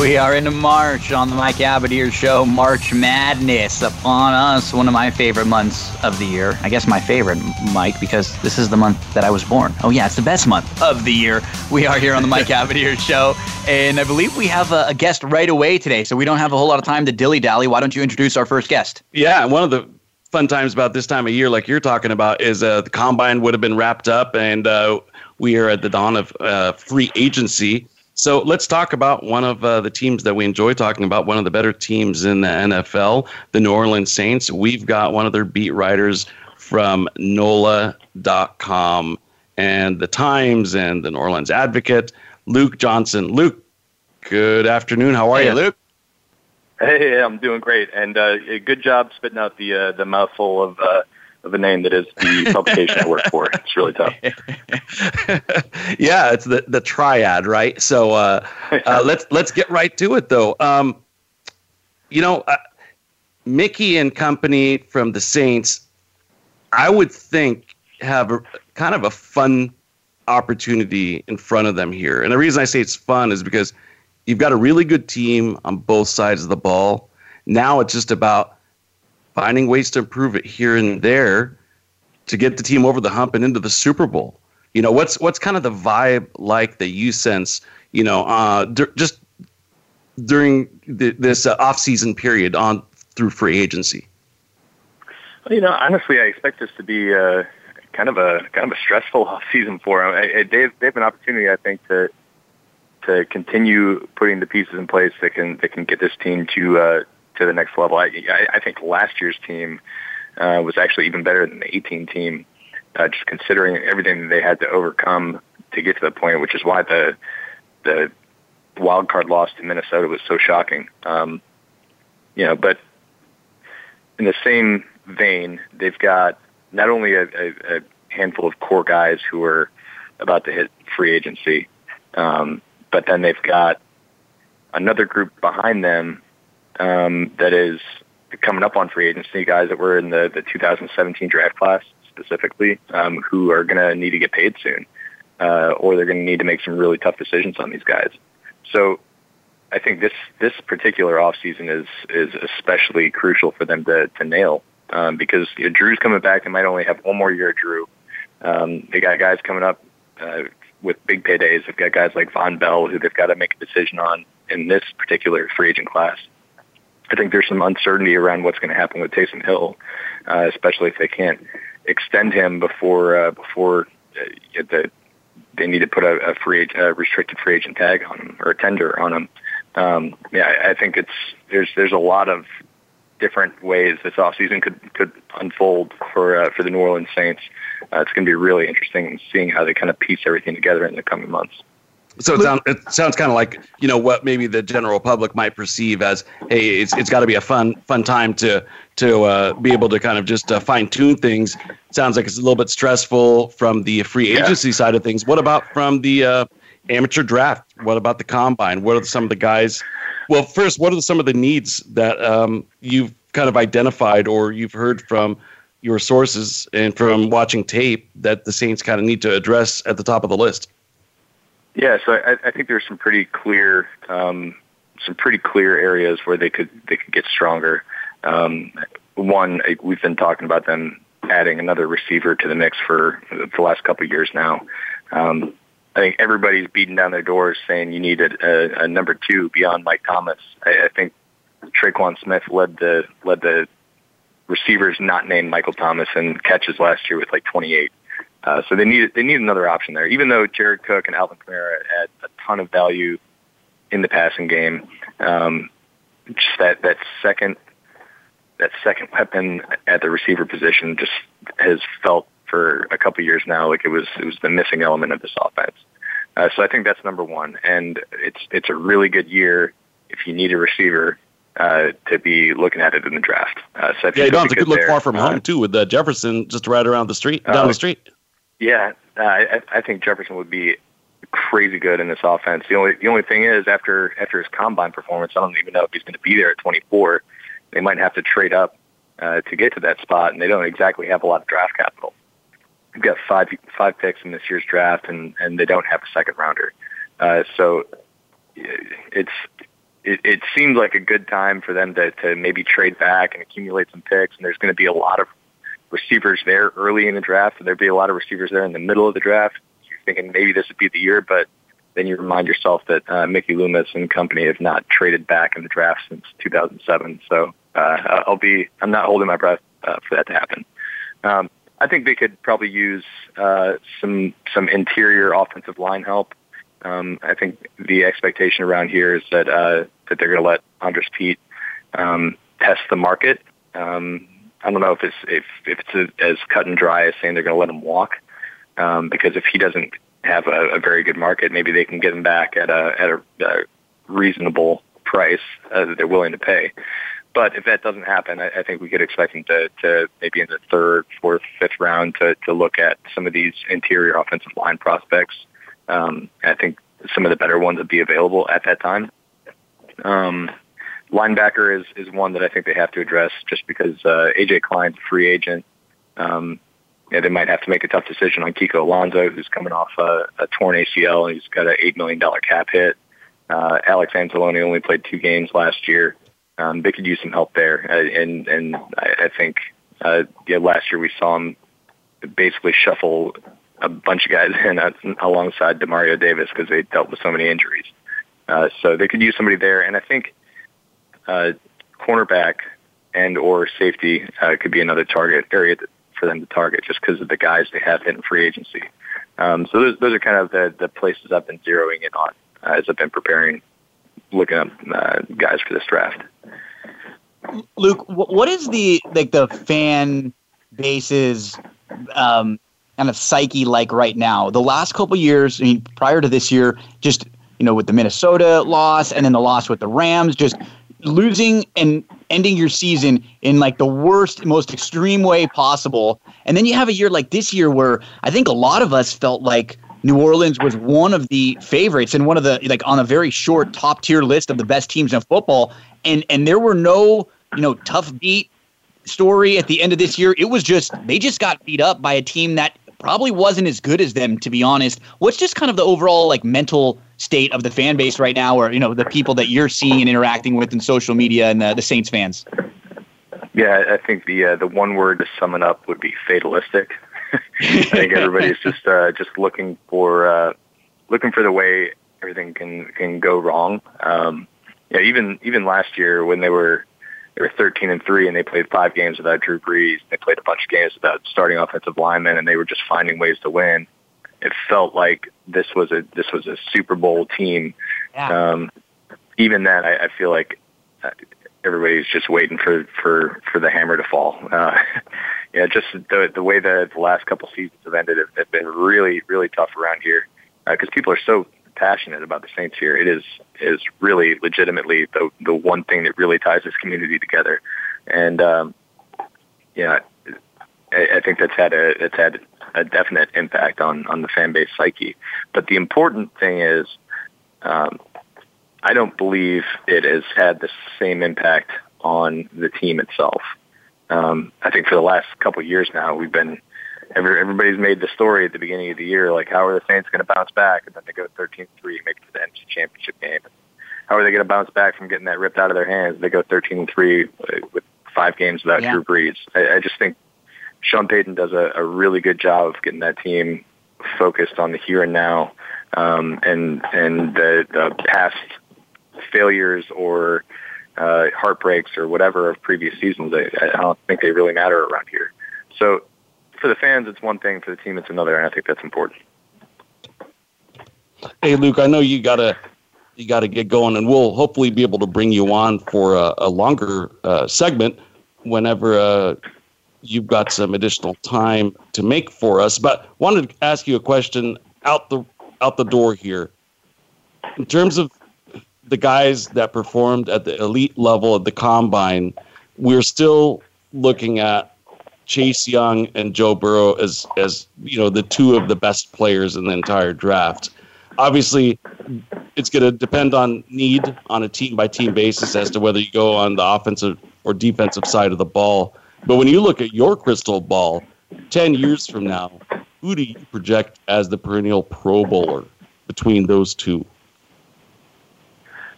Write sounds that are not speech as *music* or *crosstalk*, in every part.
We are in March on the Mike Abadir Show. March Madness upon us. One of my favorite months of the year. I guess my favorite, Mike, because this is the month that I was born. Oh, yeah, it's the best month of the year. We are here on the Mike *laughs* Abadir Show. And I believe we have a, a guest right away today, so we don't have a whole lot of time to dilly dally. Why don't you introduce our first guest? Yeah, one of the fun times about this time of year, like you're talking about, is uh, the combine would have been wrapped up, and uh, we are at the dawn of uh, free agency. So let's talk about one of uh, the teams that we enjoy talking about, one of the better teams in the NFL, the New Orleans Saints. We've got one of their beat writers from NOLA.com and the Times and the New Orleans Advocate, Luke Johnson. Luke, good afternoon. How are Hey, you? Luke. Hey, I'm doing great, and uh, good job spitting out the uh, the mouthful of uh, of a name that is the publication I work for. It's really tough. *laughs* yeah, it's the the triad, right? So uh, uh, let's let's get right to it, though. Um, you know, uh, Mickey and company from the Saints, I would think have a, kind of a fun opportunity in front of them here, and the reason I say it's fun is because you've got a really good team on both sides of the ball. Now it's just about finding ways to improve it here and there to get the team over the hump and into the Super Bowl. You know, what's what's kind of the vibe like that you sense, you know, uh, d- just during this uh, off-season period on through free agency? Well, you know, honestly, I expect this to be uh, kind of a kind of a stressful *laughs* off season for them. I, I, they have, they have an opportunity, I think, to to continue putting the pieces in place that can that can get this team to uh, to the next level. I, I, I think last year's team uh, was actually even better than the 18 team, uh, just considering everything they had to overcome to get to the point, which is why the the wild card loss to Minnesota was so shocking. Um, you know, but in the same vein, they've got not only a, a, a handful of core guys who are about to hit free agency, um, but then they've got another group behind them um, that is coming up on free agency, guys that were in the, the 2017 draft class specifically, um, who are going to need to get paid soon, uh, or they're going to need to make some really tough decisions on these guys. So I think this this particular offseason is is especially crucial for them to, to nail um, because you know, Drew's coming back. They might only have one more year of Drew. Um, they got guys coming up uh, with big paydays. They've got guys like Vonn Bell who they've got to make a decision on in this particular free agent class. I think there's some uncertainty around what's going to happen with Taysom Hill, uh, especially if they can't extend him before uh, before uh, the they need to put a, a free a restricted free agent tag on him or a tender on him. Um, yeah, I, I think it's there's there's a lot of different ways this offseason could could unfold for uh, for the New Orleans Saints. Uh, it's going to be really interesting seeing how they kind of piece everything together in the coming months. So it sounds it sounds kind of like you know what maybe the general public might perceive as hey it's it's got to be a fun fun time to to uh, be able to kind of just uh, fine tune things. sounds like it's a little bit stressful from the free Yeah. agency side of things. What about from the uh, amateur draft? What about the combine? What are some of the guys? Well, first, what are some of the needs that um, you've kind of identified or you've heard from your sources and from watching tape that the Saints kind of need to address at the top of the list? Yeah, so I, I think there's some pretty clear, um, some pretty clear areas where they could they could get stronger. Um, one, we've been talking about them adding another receiver to the mix for the last couple of years now. Um, I think everybody's beating down their doors saying you need a, a, a number two beyond Mike Thomas. I, I think Tre'Quan Smith led the led the receivers not named Michael Thomas in catches last year with like 28. Uh, so they need they need another option there. Even though Jared Cook and Alvin Kamara add a ton of value in the passing game, um, just that that second that second weapon at the receiver position just has felt for a couple of years now like it was it was the missing element of this offense. Uh, so I think that's number one, and it's it's a really good year if you need a receiver uh, to be looking at it in the draft. Uh, so yeah, you don't have to look there. far from home uh, too, with uh, Jefferson just right around the street, down the street. Yeah, I, I think Jefferson would be crazy good in this offense. The only the only thing is after after his combine performance, I don't even know if he's going to be there at 24. They might have to trade up uh, to get to that spot, and they don't exactly have a lot of draft capital. They've got five five picks in this year's draft, and and they don't have a second rounder. Uh, so it's it, it seems like a good time for them to to maybe trade back and accumulate some picks. And there's going to be a lot of receivers there early in the draft, and there'll be a lot of receivers there in the middle of the draft. You're thinking maybe this would be the year, but then you remind yourself that uh, Mickey Loomis and company have not traded back in the draft since 2007. So uh, I'll be I'm not holding my breath uh, for that to happen. Um, I think they could probably use uh, some some interior offensive line help. Um, I think the expectation around here is that uh, that they're going to let Andrus Peat um, test the market. Um, I don't know if it's if, if it's a, as cut and dry as saying they're going to let him walk, um, because if he doesn't have a, a very good market, maybe they can get him back at a at a, a reasonable price uh, that they're willing to pay. But if that doesn't happen, I, I think we could expect him to, to maybe in the third, fourth, fifth round to, to look at some of these interior offensive line prospects. Um, I think some of the better ones would be available at that time. Um, linebacker is, is one that I think they have to address just because uh, AJ Klein's a free agent. Um, yeah, they might have to make a tough decision on Kiko Alonso, who's coming off a, a torn ACL and he's got an $8 million cap hit. Uh, Alex Anzalone only played two games last year um, they could use some help there. Uh, and and I, I think uh, yeah, last year we saw him basically shuffle a bunch of guys *laughs* in uh, alongside Demario Davis because they dealt with so many injuries. Uh, so they could use somebody there, and I think uh, cornerback and or safety uh, could be another target area for them to target just because of the guys they have in free agency. Um, so those those are kind of the the places I've been zeroing in on uh, as I've been preparing looking up uh, guys for this draft. Luke, what is the like the fan base's um, kind of psyche like right now? The last couple years, I mean, prior to this year, just you know, with the Minnesota loss and then the loss with the Rams, just losing and ending your season in like the worst, most extreme way possible. And then you have a year like this year where I think a lot of us felt like New Orleans was one of the favorites and one of the like on a very short top tier list of the best teams in football. And and there were no you know tough beat story at the end of this year. It was just they just got beat up by a team that probably wasn't as good as them to be honest. What's just kind of the overall like mental state of the fan base right now, or you know the people that you're seeing and interacting with in social media and the, the Saints fans? Yeah, I think the uh, the one word to sum it up would be fatalistic. *laughs* I think everybody's *laughs* just uh, just looking for uh, looking for the way everything can can go wrong. Um, yeah, even even last year when they were they were 13 and three and they played five games without Drew Brees. They played a bunch of games without starting offensive linemen, and they were just finding ways to win. It felt like this was a this was a Super Bowl team. Yeah. Um, even then, I, I feel like uh, everybody's just waiting for for for the hammer to fall. Uh, *laughs* yeah, just the the way that the last couple seasons have ended have, have been really really tough around here because uh, people are so passionate about the Saints here. It is is really legitimately the the one thing that really ties this community together, and um, yeah, I, I think that's had a it's had a definite impact on on the fan base psyche. But the important thing is. Um, I don't believe it has had the same impact on the team itself. Um, I think for the last couple of years now, we've been every, everybody's made the story at the beginning of the year, like how are the Saints going to bounce back, and then they go 13-3 make it to the NFC Championship game. How are they going to bounce back from getting that ripped out of their hands? They go 13-3 with five games without yeah. Drew Brees. I, I just think Sean Payton does a, a really good job of getting that team focused on the here and now, um, and and the, the past failures or uh, heartbreaks or whatever of previous seasons. I, I don't think they really matter around here. So for the fans, it's one thing. For the team, it's another, and I think that's important. Hey, Luke, I know you gotta you gotta get going, and we'll hopefully be able to bring you on for a, a longer uh, segment whenever uh, you've got some additional time to make for us. But wanted to ask you a question out the out the door here in terms of the guys that performed at the elite level at the combine, we're still looking at Chase Young and Joe Burrow as as you know the two of the best players in the entire draft. Obviously, it's going to depend on need on a team by team basis as to whether you go on the offensive or defensive side of the ball. But when you look at your crystal ball, 10 years from now, who do you project as the perennial Pro Bowler between those two?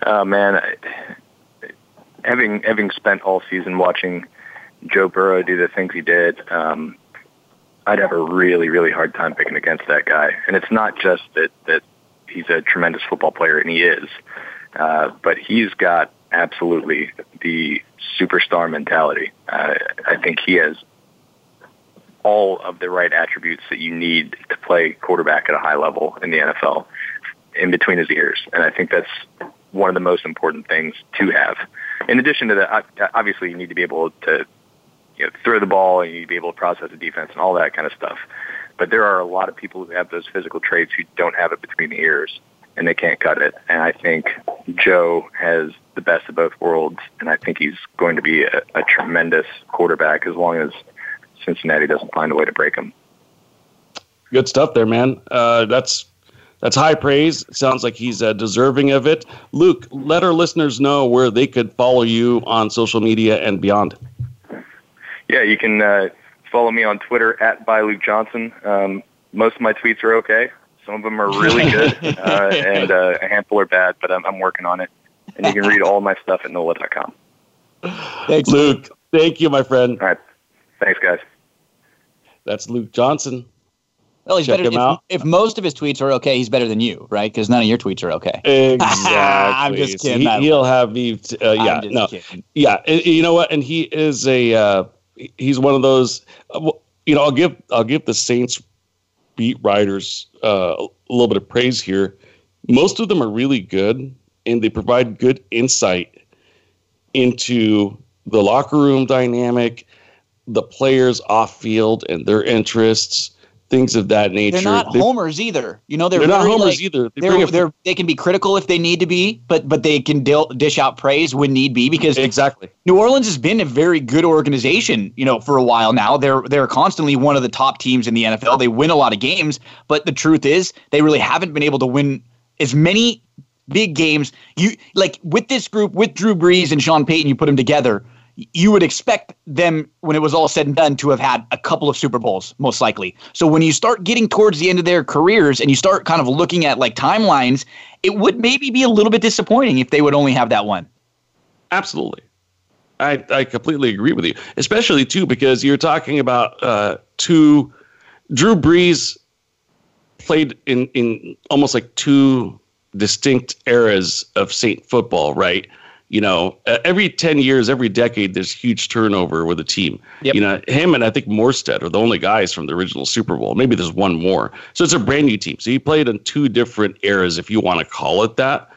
Oh man, I, having having spent all season watching Joe Burrow do the things he did, um, I'd have a really really hard time picking against that guy. And it's not just that that he's a tremendous football player, and he is, uh, but he's got absolutely the superstar mentality. Uh, I think he has all of the right attributes that you need to play quarterback at a high level in the NFL in between his ears. And I think that's one of the most important things to have. In addition to that, obviously you need to be able to you know, throw the ball and you need to be able to process the defense and all that kind of stuff. But there are a lot of people who have those physical traits who don't have it between the ears and they can't cut it. And I think Joe has the best of both worlds, and I think he's going to be a, a tremendous quarterback as long as Cincinnati doesn't find a way to break him. Good stuff there, man. Uh, that's that's high praise. Sounds like he's uh, deserving of it. Luke, let our listeners know where they could follow you on social media and beyond. Yeah, you can uh, follow me on Twitter at by Luke Johnson. Um, most of my tweets are okay. Some of them are really good, *laughs* uh, and uh, a handful are bad, but I'm, I'm working on it. And you can read all my stuff at NOLA.com. Thanks, Luke. Thank you, my friend. All right. Thanks, guys. That's Luke Johnson. Well, he's Check better. Him if, out. if most of his tweets are okay, he's better than you, right? Because none of your tweets are okay. Exactly. *laughs* I'm just kidding. he, will have me. Uh, yeah, no, kidding. yeah. You know what? And he is a. Uh, he's one of those. Uh, you know, I'll give I'll give the Saints beat writers uh, a little bit of praise here. Most of them are really good, and they provide good insight into the locker room dynamic, the players off field, and their interests things of that nature. They're not they, homers either. You know, they're, they're not homers like, either. They they're, they're, they can be critical if they need to be, but but they can dil- dish out praise when need be because exactly. New Orleans has been a very good organization, you know, for a while now. They're they're constantly one of the top teams in the NFL. They win a lot of games, but the truth is they really haven't been able to win as many big games. You like with this group with Drew Brees and Sean Payton, you put them together you would expect them, when it was all said and done, to have had a couple of Super Bowls, most likely. So when you start getting towards the end of their careers and you start kind of looking at like timelines, it would maybe be a little bit disappointing if they would only have that one. Absolutely. I, I completely agree with you, especially too because you're talking about uh, two. Drew Brees played in in almost like two distinct eras of Saint football, right? You know, every 10 years, every decade, there's huge turnover with a team. Yep. You know, him and I think Morstead are the only guys from the original Super Bowl. Maybe there's one more. So it's a brand new team. So he played in two different eras, if you want to call it that.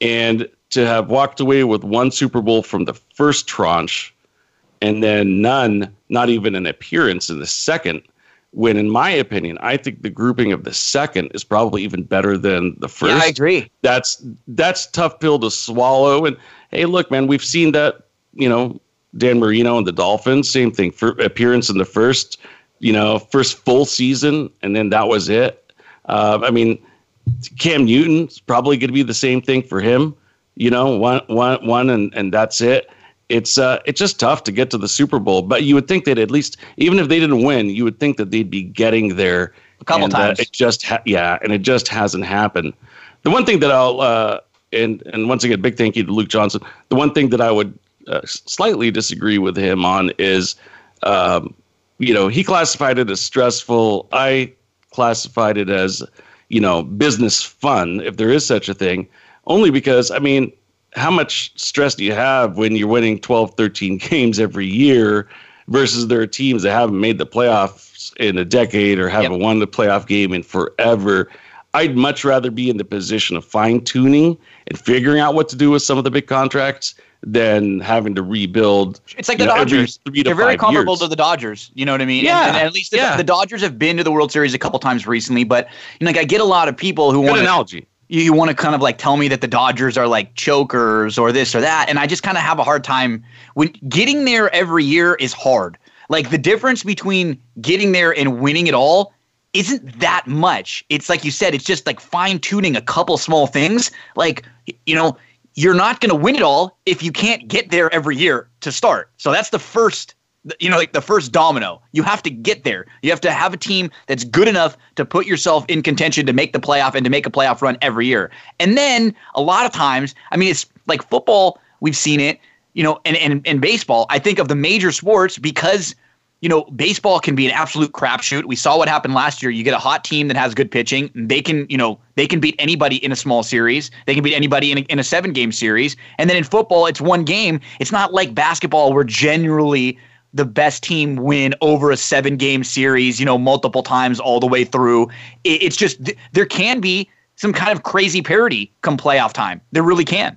And to have walked away with one Super Bowl from the first tranche and then none, not even an appearance in the second, when in my opinion, I think the grouping of the second is probably even better than the first. Yeah, I agree. That's that's tough pill to swallow. And hey, look, man, we've seen that, you know, Dan Marino and the Dolphins, same thing for appearance in the first, you know, first full season, and then that was it. Uh, I mean, Cam Newton's probably going to be the same thing for him. You know, one, one, one, and and that's it. It's uh, it's just tough to get to the Super Bowl. But you would think that at least, even if they didn't win, you would think that they'd be getting there a couple and, uh, times. Uh, it just, ha- yeah, and it just hasn't happened. The one thing that I'll uh, and and once again, big thank you to Luke Johnson. The one thing that I would uh, slightly disagree with him on is, um, you know, he classified it as stressful. I classified it as, you know, business fun, if there is such a thing. Only because, I mean, how much stress do you have when you're winning 12, 13 *laughs* games every year versus there are teams that haven't made the playoffs in a decade or haven't yep. won the playoff game in forever? I'd much rather be in the position of fine tuning and figuring out what to do with some of the big contracts than having to rebuild. It's like the know, Dodgers. They're very comparable years. to the Dodgers. You know what I mean? Yeah. And, and at least the, yeah. the, Dodgers have been to the World Series a couple times recently. But you know, like I get a lot of people who want analogy. you, you want to kind of like tell me that the Dodgers are like chokers or this or that. And I just kind of have a hard time when getting there every year is hard. Like the difference between getting there and winning it all isn't that much. It's like you said, it's just like fine tuning a couple small things. Like, you know, you're not going to win it all if you can't get there every year to start. So that's the first you know, like the first domino. You have to get there. You have to have a team that's good enough to put yourself in contention to make the playoff and to make a playoff run every year. And then a lot of times, I mean, it's like football, we've seen it, you know, and, and, and baseball. I think of the major sports because, you know, baseball can be an absolute crapshoot. We saw what happened last year. You get a hot team that has good pitching. They can, you know, they can beat anybody in a small series. They can beat anybody in a, in a seven game series. And then in football, it's one game. It's not like basketball where generally – the best team win over a seven game series, you know, multiple times all the way through. it's just there can be some kind of crazy parity come playoff time. There really can.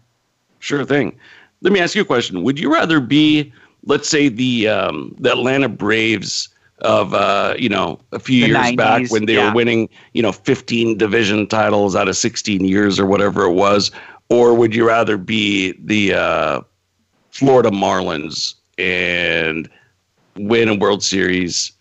Sure thing. Let me ask you a question. Would you rather be, let's say, the um, the Atlanta Braves of uh, you know a few the years 90s, back when they yeah. were winning you know 15 division titles out of 16 years or whatever it was, or would you rather be the uh, Florida Marlins and win a World Series,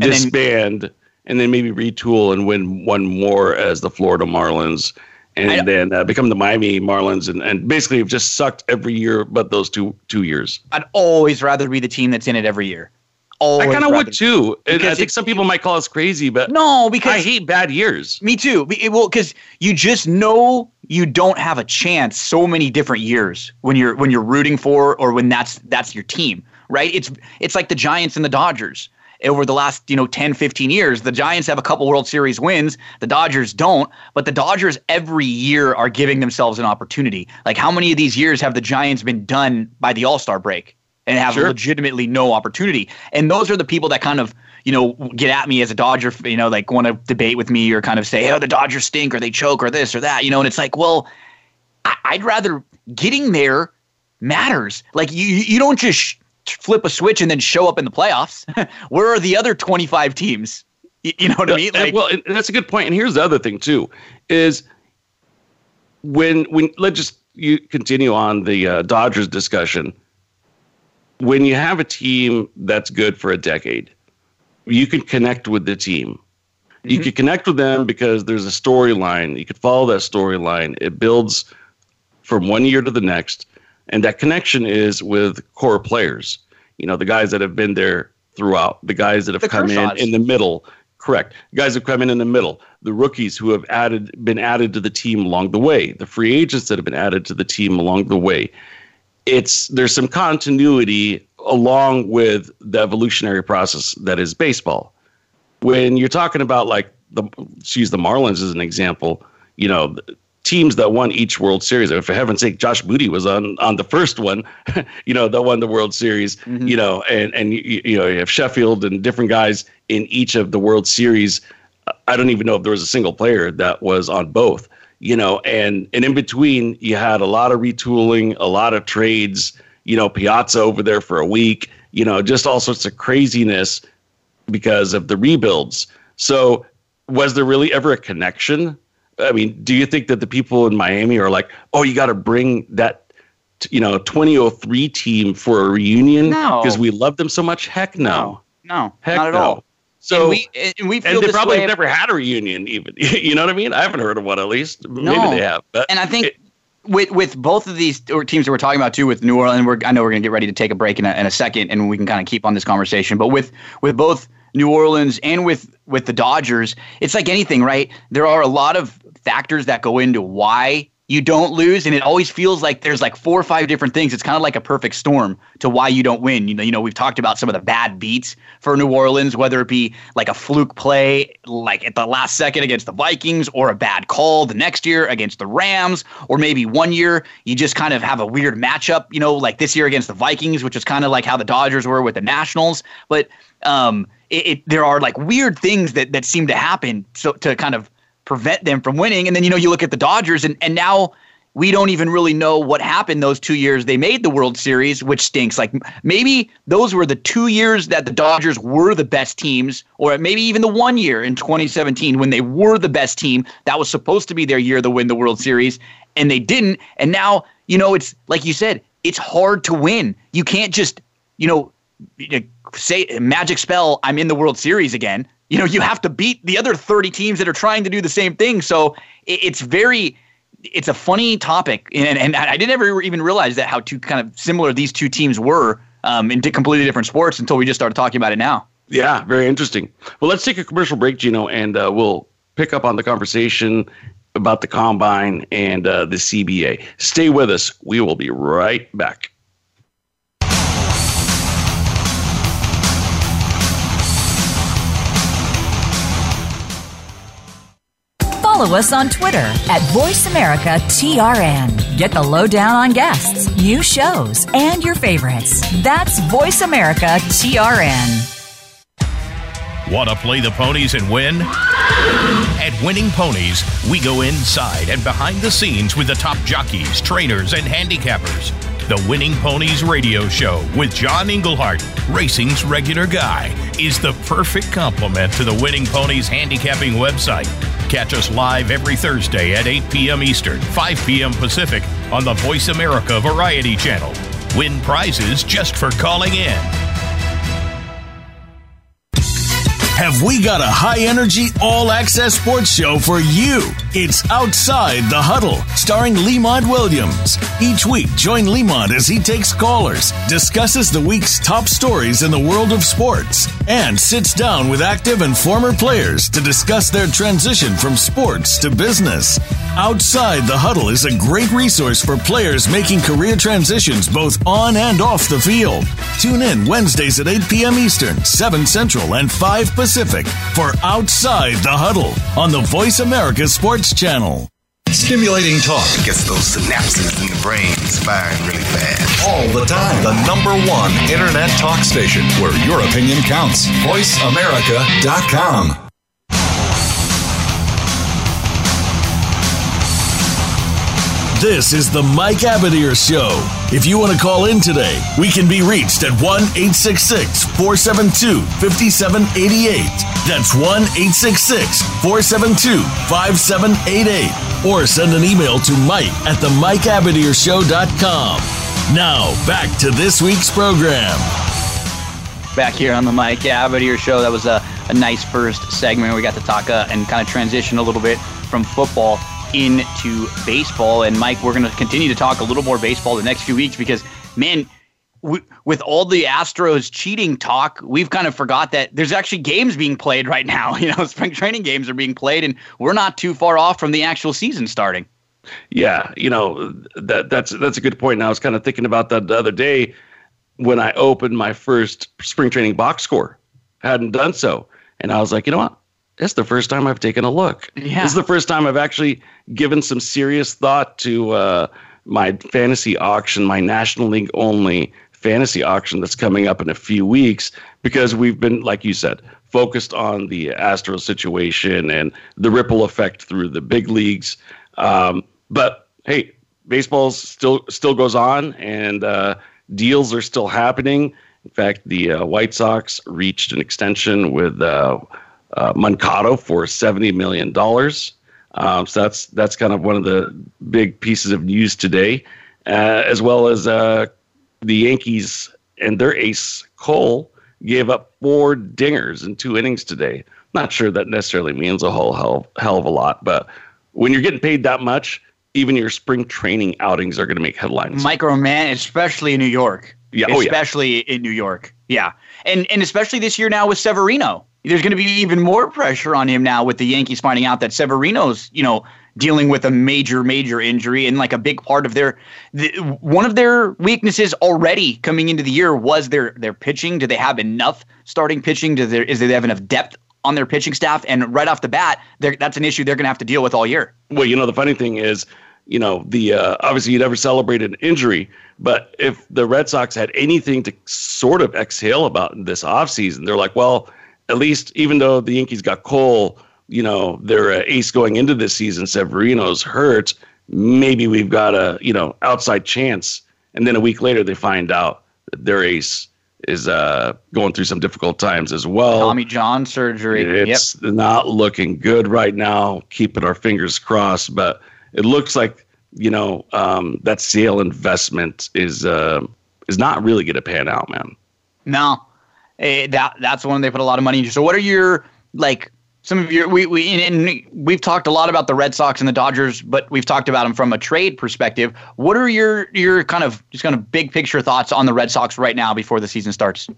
and disband, then, and then maybe retool and win one more as the Florida Marlins, and then uh, become the Miami Marlins, and, and basically have just sucked every year but those two two years. I'd always rather be the team that's in it every year. Always I kind of would too. And I think some people might call us crazy, but no, because I hate bad years. Me too. Well, because you just know you don't have a chance so many different years when you're when you're rooting for or when that's that's your team right? It's it's like the Giants and the Dodgers over the last you know 10 15 years the giants have a couple world series wins. The dodgers don't. But the dodgers every year are giving themselves an opportunity. Like how many of these years have the giants been done by the all-star break and have sure. legitimately no opportunity? And those are the people that kind of you know get at me as a dodger you know like want to debate with me or kind of say oh the dodgers stink or they choke or this or that you know? And it's like well i'd rather getting there matters. Like you you don't just flip a switch and then show up in the playoffs. *laughs* Where are the other 25 teams? You, know what I mean? Like, well, and that's a good point. And here's the other thing too, is when when let's just you continue on the uh, Dodgers discussion. When you have a team that's good for a decade, you can connect with the team. Mm-hmm. You can connect with them because there's a storyline. You can follow that storyline. It builds from one year to the next and that connection is with core players. You know, the guys that have been there throughout, the guys that have the come in in the middle. Correct. guys have come in in the middle. The rookies who have added been added to the team along the way. The free agents that have been added to the team along the way. It's there's some continuity along with the evolutionary process that is baseball. When you're talking about like the, use the Marlins as an example, you know, teams that won each World Series. For heaven's sake, Josh Moody was on on the first one, *laughs* you know, that won the World Series. Mm-hmm. You know, and and you, you know you have Sheffield and different guys in each of the World Series. I don't even know if there was a single player that was on both. You know, and and in between, you had a lot of retooling, a lot of trades. You know, Piazza over there for a week. You know, just all sorts of craziness because of the rebuilds. So, was there really ever a connection I mean, do you think that the people in Miami are like, oh, you got to bring that, you know, 2003 team for a reunion because we love them so much? Heck no. No, no Heck not at no. all. So and we and, we and they probably never had a reunion even. *laughs* you know what I mean? I haven't heard of one at least. No. Maybe they have. But and I think it, with with both of these teams that we're talking about too, with New Orleans, we're, I know we're going to get ready to take a break in a, in a second, and we can kind of keep on this conversation. But with with both New Orleans and with with the Dodgers, it's like anything, right? There are a lot of factors that go into why you don't lose and it always feels like there's like four or five different things. It's kind of like a perfect storm to why you don't win. You know you know we've talked about some of the bad beats for New Orleans whether it be like a fluke play like at the last second against the Vikings or a bad call the next year against the Rams or maybe one year you just kind of have a weird matchup you know like this year against the Vikings which is kind of like how the Dodgers were with the Nationals. But um it, it, there are like weird things that that seem to happen so to kind of prevent them from winning. And then you know you look at the Dodgers and and now we don't even really know what happened those two years they made the World Series, which stinks. Like maybe those were the two years that the Dodgers were the best teams, or maybe even the one year in 2017 when they were the best team. That was supposed to be their year to win the World Series, and they didn't. And now, you know, it's like you said, it's hard to win. You can't just, you know, say magic spell, I'm in the World Series again. You know, you have to beat the other 30 teams that are trying to do the same thing. So it's very it's a funny topic, and, and I didn't ever even realize that how two kind of similar these two teams were um, in completely different sports until we just started talking about it now. Yeah, very interesting. Well, let's take a commercial break, Gino, and uh, we'll pick up on the conversation about the combine and uh, the CBA. Stay with us. We will be right back. Follow us on Twitter at VoiceAmericaTRN. Get the lowdown on guests, new shows, and your favorites. That's VoiceAmericaTRN. Want to play the ponies and win? At Winning Ponies, we go inside and behind the scenes with the top jockeys, trainers, and handicappers. The Winning Ponies radio show with John Englehart, racing's regular guy, is the perfect complement to the Winning Ponies handicapping website. Catch us live every Thursday at 8 p.m. Eastern, 5 p.m. Pacific on the Voice America Variety Channel. Win prizes just for calling in. Have we got a high energy, all access sports show for you? It's Outside the Huddle, starring Lemont Williams. Each week, join Lemont as he takes callers, discusses the week's top stories in the world of sports, and sits down with active and former players to discuss their transition from sports to business. Outside the Huddle is a great resource for players making career transitions both on and off the field. Tune in Wednesdays at 8 p.m. Eastern, 7 Central, and 5 Pacific for Outside the Huddle on the Voice America Sports Channel. Stimulating talk gets those synapses in the brain firing really fast. All the time. The number one internet talk station where your opinion counts. VoiceAmerica.com. This is the Mike Abadir Show. If you want to call in today, we can be reached at 1 866 472 5788. That's 1 866 472 5788. Or send an email to Mike at the MikeAbadirshow.com. Now, back to this week's program. Back here on the Mike Abadir Show, that was a, a nice first segment. We got to talk uh, and kind of transition a little bit from football into baseball. And Mike, we're going to continue to talk a little more baseball the next few weeks because, man, with all the Astros cheating talk, we've kind of forgot that there's actually games being played right now. *laughs* You know, spring training games are being played, and we're not too far off from the actual season starting. Yeah, you know that that's that's a good point. And I was kind of thinking about that the other day when I opened my first spring training box score. I hadn't done so, and I was like, you know what? It's the first time I've taken a look. Yeah. This is the first time I've actually given some serious thought to uh, my fantasy auction, my National League only fantasy auction that's coming up in a few weeks, because we've been, like you said, focused on the Astro situation and the ripple effect through the big leagues. Um, but hey, baseball still still goes on, and uh, deals are still happening. In fact, the uh, White Sox reached an extension with uh, Moncada for seventy million dollars. Um, so that's that's kind of one of the big pieces of news today, uh, as well as uh, the Yankees and their ace Cole gave up four dingers in two innings today. Not sure that necessarily means a whole hell, hell of a lot, but when you're getting paid that much, even your spring training outings are going to make headlines. Microman, especially in New York. Yeah, especially oh, yeah. in New York. Yeah, and and especially this year now with Severino there's going to be even more pressure on him now with the Yankees finding out that Severino's, you know, dealing with a major, major injury and like a big part of their the, one of their weaknesses already coming into the year was their their pitching. Do they have enough starting pitching? Do there is they have enough depth on their pitching staff? And right off the bat, that's an issue they're going to have to deal with all year. Well, you know, the funny thing is, you know, the uh, obviously you never celebrate an injury, but if the Red Sox had anything to sort of exhale about this offseason, they're like, well at least even though the Yankees got Cole, you know, their uh, ace going into this season, Severino's hurt. maybe we've got a you know outside chance. And then a week later, they find out that their ace is uh, going through some difficult times as well. Tommy John surgery. It's yep. not looking good right now. Keeping our fingers crossed, but it looks like you know um, that Sale investment is uh, is not really going to pan out, man. No, eh, that that's the one they put a lot of money into. So, what are your like some of your we we and we've talked a lot about the Red Sox and the Dodgers, but we've talked about them from a trade perspective. What are your your kind of just kind of big picture thoughts on the Red Sox right now before the season starts?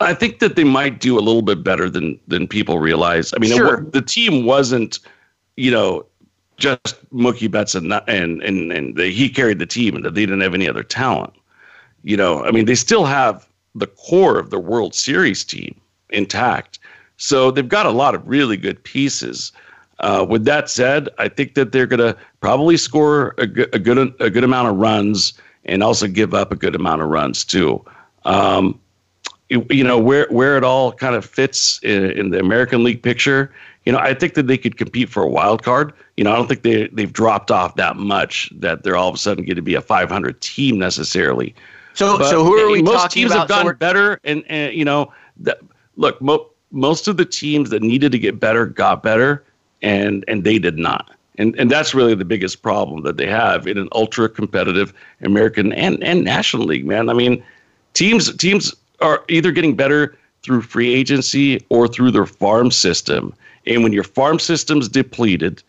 I think that they might do a little bit better than than people realize. I mean, sure. it, the team wasn't, you know, just Mookie Betts and and and, and they, he carried the team, and they didn't have any other talent. You know, I mean, they still have the core of the World Series team intact. So they've got a lot of really good pieces. Uh, with that said, I think that they're going to probably score a good, a good a good amount of runs and also give up a good amount of runs too. Um, you, you, know where where it all kind of fits in, in, the American League picture. You know, I think that they could compete for a wild card. You know, I don't think they they've dropped off that much that they're all of a sudden going to be a 500 team necessarily. So, but so who are we most talking teams about? have gotten better, and, and you know, the, look, mo- most of the teams that needed to get better got better, and and they did not. And and that's really the biggest problem that they have in an ultra competitive American and and National League, man. I mean, teams teams are either getting better through free agency or through their farm system. And when your farm system's depleted,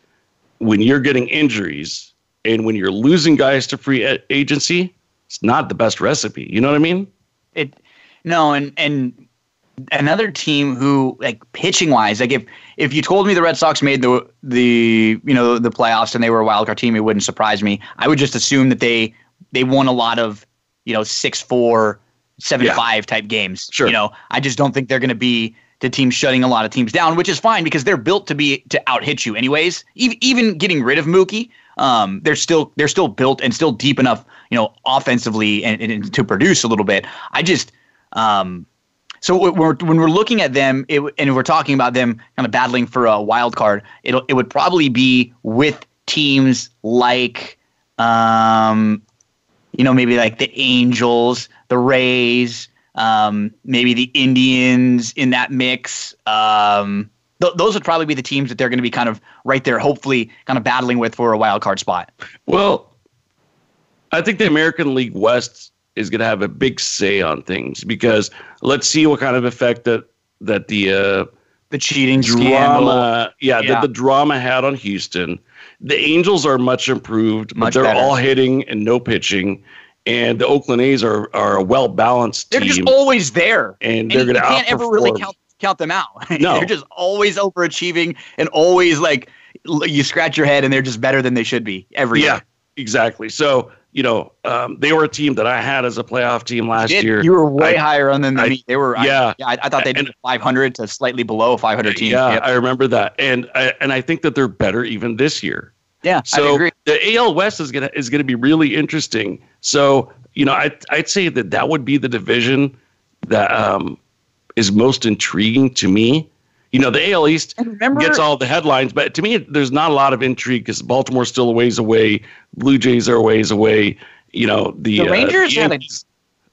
when you're getting injuries, and when you're losing guys to free agency, it's not the best recipe. You know what I mean? It no, and and another team who like pitching wise, like if if you told me the Red Sox made the the you know the playoffs and they were a wild card team, it wouldn't surprise me. I would just assume that they they won a lot of you know six four seven yeah. five type games. Sure. You know, I just don't think they're going to be the team shutting a lot of teams down, which is fine because they're built to be to out hit you anyways. Even even getting rid of Mookie, um, they're still they're still built and still deep enough, you know, offensively and, and to produce a little bit. I just um, so we're, when we're looking at them, it, and we're talking about them kind of battling for a wild card, it it would probably be with teams like, um, you know, maybe like the Angels, the Rays, um, maybe the Indians in that mix. Um, th- those would probably be the teams that they're going to be kind of right there, hopefully, kind of battling with for a wild card spot. Well, I think the American League West is going to have a big say on things because let's see what kind of effect that that the uh, the cheating drama, scandal. yeah, yeah. The, the drama had on Houston. The Angels are much improved, much but they're better. all hitting and no pitching. And the Oakland A's are, are a well balanced team. They're just always there, and they're going to can't ever really count count them out. *laughs* No. they're just always overachieving and always like you scratch your head and they're just better than they should be every year. yeah, year. exactly. So you know, um, they were a team that I had as a playoff team last you year. You were way I, higher on them than I, me. They were, yeah, I, yeah. I, I thought they did 500 to slightly below 500 teams. Yeah, yep. I remember that, and I, and I think that they're better even this year. Yeah, so the AL West is gonna is gonna be really interesting. So you know, I I'd say that that would be the division that um, is most intriguing to me. You know, the AL East remember, gets all the headlines, but to me, there's not a lot of intrigue because Baltimore's still a ways away. Blue Jays are a ways away. You know, the, the Rangers uh, had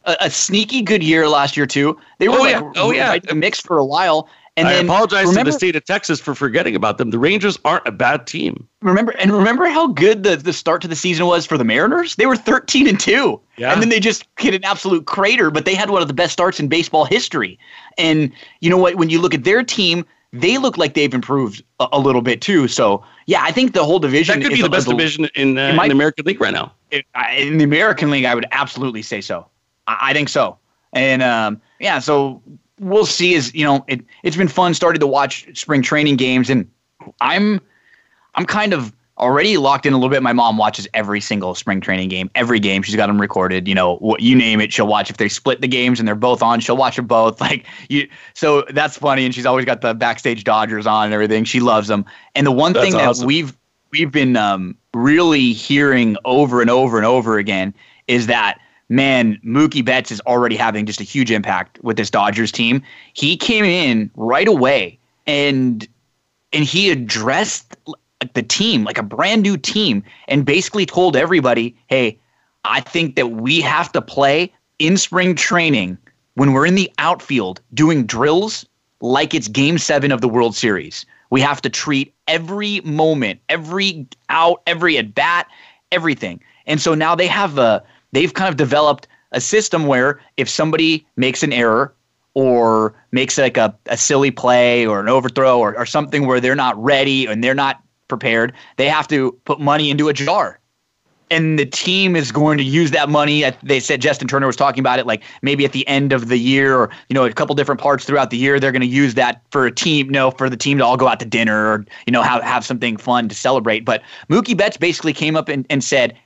a, a, sneaky good year last year too. They were oh, like yeah. oh yeah, right in mix for a while. And I then apologize remember, to the state of Texas for forgetting about them. The Rangers aren't a bad team. Remember and remember how good the, the start to the season was for the Mariners? They were 13 and 2. Yeah. And then they just hit an absolute crater, but they had one of the best starts in baseball history. And you know what? When you look at their team, they look like they've improved a, a little bit too. So yeah, I think the whole division that could be the best division in, uh, might, in the American League right now. It, in the American League, I would absolutely say so. I, I think so. And um, yeah, so we'll see. Is you know, it it's been fun starting to watch spring training games, and I'm I'm kind of already locked in a little bit. My mom watches every single spring training game, every game. She's got them recorded. You know, what you name it, she'll watch. If they split the games and they're both on, she'll watch them both. *laughs* Like you, so that's funny. And she's always got the backstage Dodgers on and everything. She loves them. And the one That's thing that we've we've been um, really hearing over and over and over again is that man, Mookie Betts is already having just a huge impact with this Dodgers team. He came in right away and and he addressed the team, like a brand new team, and basically told everybody, hey, I think that we have to play in spring training when we're in the outfield doing drills like it's game seven of the World Series. We have to treat every moment, every out, every at bat, everything. And so now they have a, they've kind of developed a system where if somebody makes an error or makes like a, a silly play or an overthrow or, or something where they're not ready and they're not prepared, they have to put money into a jar. And the team is going to use that money. They said Justin Turner was talking about it, like maybe at the end of the year, or you know, a couple different parts throughout the year. They're going to use that for a team, you know, for the team to all go out to dinner or you know have have something fun to celebrate. But Mookie Betts basically came up and, and said,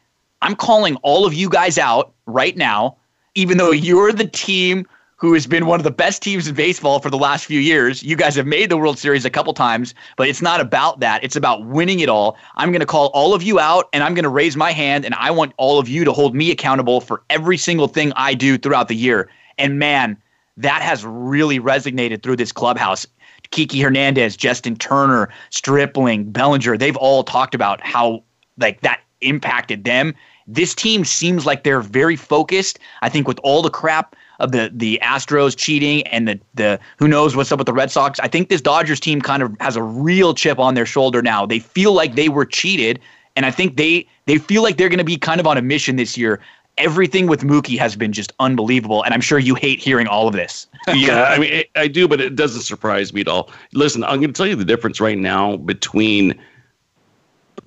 "I'm calling all of you guys out right now, even though you're the team who has been one of the best teams in baseball for the last few years. You guys have made the World Series a couple times, but it's not about that. It's about winning it all. I'm going to call all of you out and I'm going to raise my hand and I want all of you to hold me accountable for every single thing I do throughout the year. And man, that has really resonated through this clubhouse. Kiki Hernandez, Justin Turner, Stripling, Bellinger, they've all talked about how like that impacted them. This team seems like they're very focused. I think with all the crap of the the Astros cheating and the the who knows what's up with the Red Sox. I think this Dodgers team kind of has a real chip on their shoulder now. They feel like they were cheated, and I think they they feel like they're going to be kind of on a mission this year. Everything with Mookie has been just unbelievable, and I'm sure you hate hearing all of this. *laughs* yeah, I mean, I do, but it doesn't surprise me at all. Listen, I'm going to tell you the difference right now between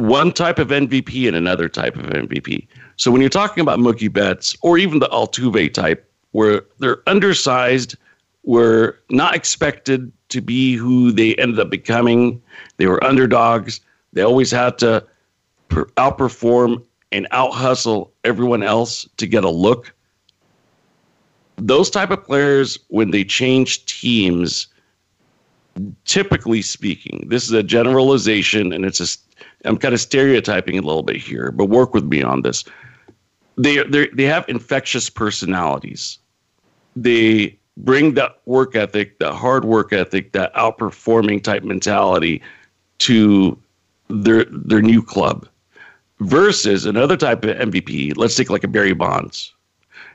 one type of MVP and another type of MVP. So when you're talking about Mookie Betts or even the Altuve type, where they're undersized, were not expected to be who they ended up becoming. They were underdogs. They always had to per- outperform and out hustle everyone else to get a look. Those type of players, when they change teams, typically speaking, this is a generalization and it's a, I'm kind of stereotyping a little bit here, but work with me on this. They, they have infectious personalities they bring that work ethic, that hard work ethic, that outperforming type mentality to their their new club. Versus another type of MVP, let's take like a Barry Bonds.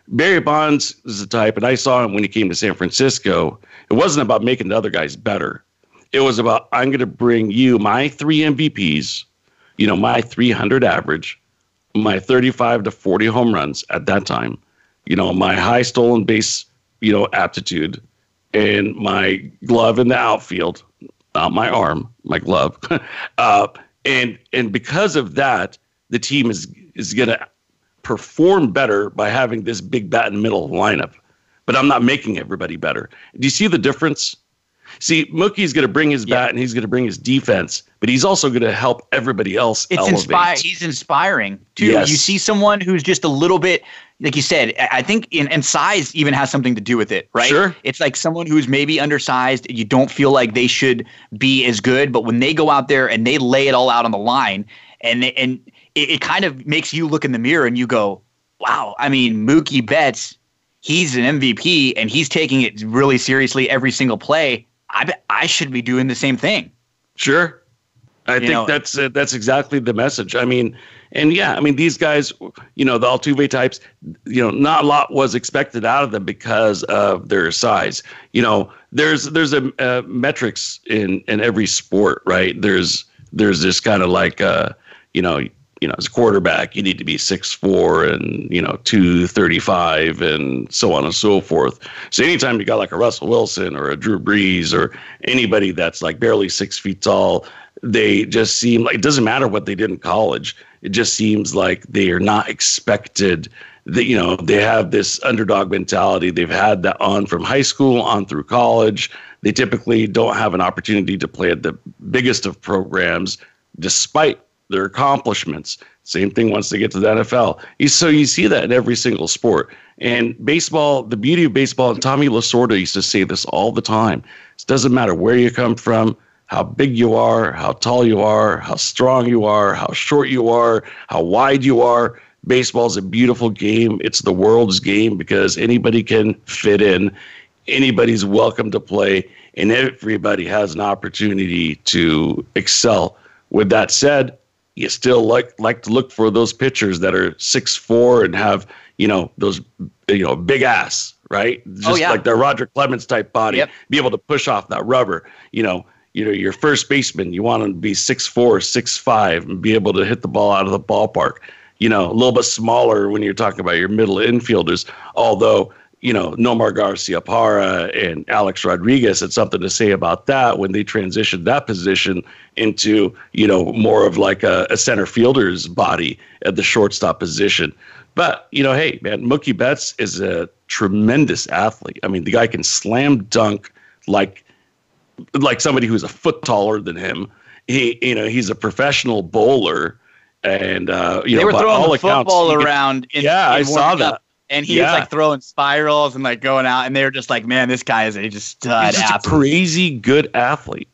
Barry Bonds is the type, and I saw him when he came to San Francisco. It wasn't about making the other guys better. It was about I'm going to bring you my three MVPs, you know, my 300 average, my 35 to 40 home runs at that time, you know, my high stolen base, you know, aptitude and my glove in the outfield, not my arm, my glove. *laughs* uh, and and because of that, the team is is going to perform better by having this big bat in the middle of the lineup. But I'm not making everybody better. Do you see the difference? See, Mookie's going to bring his bat and he's going to bring his defense, but he's also going to help everybody else. It's inspiring. He's inspiring too. Yes. You see someone who's just a little bit, like you said. I think in and size even has something to do with it, right? Sure. It's like someone who's maybe undersized. You don't feel like they should be as good, but when they go out there and they lay it all out on the line, and they, and it, it kind of makes you look in the mirror and you go, "Wow!" I mean, Mookie Betts he's an MVP and he's taking it really seriously every single play. I I should be doing the same thing. Sure. I you think know, that's uh, that's exactly the message. I mean, and yeah, I mean these guys, you know, the Altuve types, you know, not a lot was expected out of them because of their size. You know, there's there's a, a metrics in in every sport, right? There's there's this kind of like uh, you know, you know, as a quarterback, you need to be six four and you know two thirty five and so on and so forth. So anytime you got like a Russell Wilson or a Drew Brees or anybody that's like barely six feet tall, they just seem like it doesn't matter what they did in college. It just seems like they are not expected. That you know they have this underdog mentality. They've had that on from high school on through college. They typically don't have an opportunity to play at the biggest of programs, despite their accomplishments. Same thing once they get to the NFL. So you see that in every single sport. And baseball, the beauty of baseball, and Tommy Lasorda used to say this all the time. It doesn't matter where you come from, how big you are, how tall you are, how strong you are, how short you are, how wide you are. Baseball is a beautiful game. It's the world's game because anybody can fit in, anybody's welcome to play, and everybody has an opportunity to excel With that said, you still like like to look for those pitchers that are six four and have you know those you know big ass right oh, just Oh, yeah. like the roger clemens type body Yep. be able to push off that rubber you know you know your first baseman you want him to be six four six five and be able to hit the ball out of the ballpark you know a little bit smaller when you're talking about your middle infielders although you know nomar garciaparra and alex rodriguez had something to say about that when they transitioned that position into you know more of like a, a center fielder's body at the shortstop position but you know, hey, man, Mookie Betts is a tremendous athlete. I mean, the guy can slam dunk like like somebody who's a foot taller than him. He, you know, he's a professional bowler, and uh, you they know, were throwing all the accounts, football could- around. In, Yeah, I saw that. up, and he Yeah. was like throwing spirals and like going out, and they were just like, "Man, this guy is a just he's just a crazy good athlete.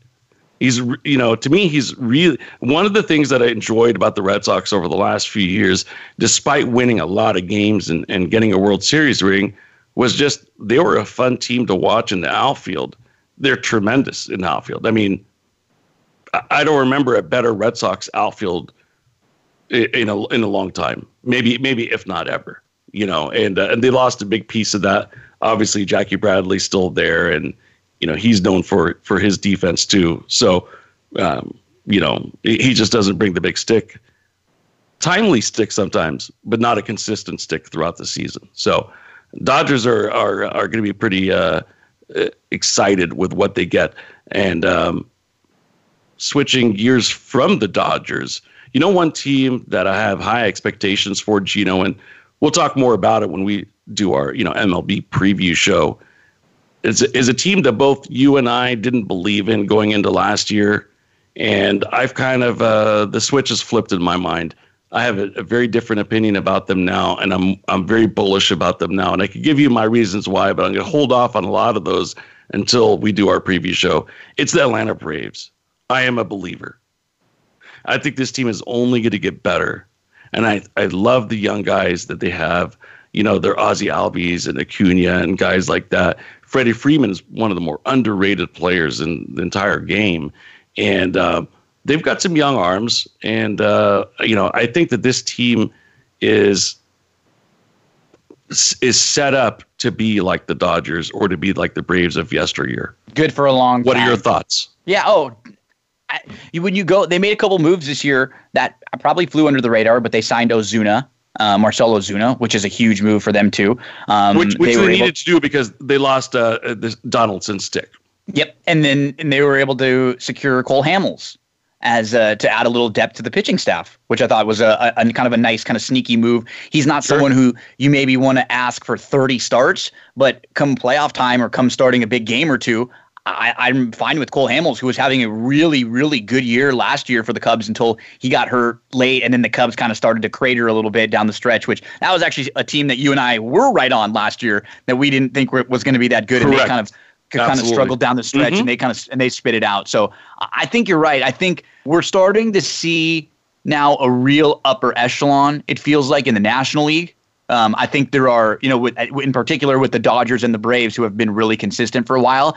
He's, you know, to me, he's really one of the things that I enjoyed about the Red Sox over the last few years, despite winning a lot of games and, and getting a World Series ring, was just they were a fun team to watch in the outfield. They're tremendous in the outfield. I mean, I, don't remember a better Red Sox outfield in a in a long time. Maybe maybe if not ever. You know, and uh, and they lost a big piece of that. Obviously, Jackie Bradley's still there, and you know he's known for for his defense too. So, um, you know, he just doesn't bring the big stick. Timely stick sometimes, but not a consistent stick throughout the season. So, Dodgers are are are going to be pretty uh, excited with what they get, and um, switching gears from the Dodgers. You know, one team that I have high expectations for, Gino, and we'll talk more about it when we do our you know MLB preview show. Is is a team that both you and I didn't believe in going into last year, and I've kind of uh, the switch has flipped in my mind. I have a, a very different opinion about them now, and I'm I'm very bullish about them now. And I could give you my reasons why, but I'm going to hold off on a lot of those until we do our preview show. It's the Atlanta Braves. I am a believer. I think this team is only going to get better, and I I love the young guys that they have. You know, they're Ozzy Albies and Acuna and guys like that. Freddie Freeman is one of the more underrated players in the entire game, and uh, they've got some young arms. And uh, you know, I think that this team is is set up to be like the Dodgers or to be like the Braves of yesteryear. Good for a long. What are your thoughts? Yeah. Oh, I, when you go, they made a couple moves this year that probably flew under the radar, but they signed Ozuna, uh, Marcell Ozuna, which is a huge move for them too. Um, which which they, were needed able- to do because they lost uh, uh, this Donaldson stick. Yep, and then and they were able to secure Cole Hamels as uh, to add a little depth to the pitching staff, which I thought was a, a, a kind of a nice, kind of sneaky move. He's not Sure. someone who you maybe want to ask for 30 starts, but come playoff time or come starting a big game or two, I, I'm fine with Cole Hamels, who was having a really, really good year last year for the Cubs until he got hurt late, and then the Cubs kind of started to crater a little bit down the stretch. Which that was actually a team that you and I were right on last year that we didn't think was going to be that good, and they kind of kind of struggled down the stretch, Mhm. and they kind of and they spit it out. So I I think you're right. I think we're starting to see now a real upper echelon. It feels like in the National League. Um, I think there are, you know, with, in particular with the Dodgers and the Braves, who have been really consistent for a while.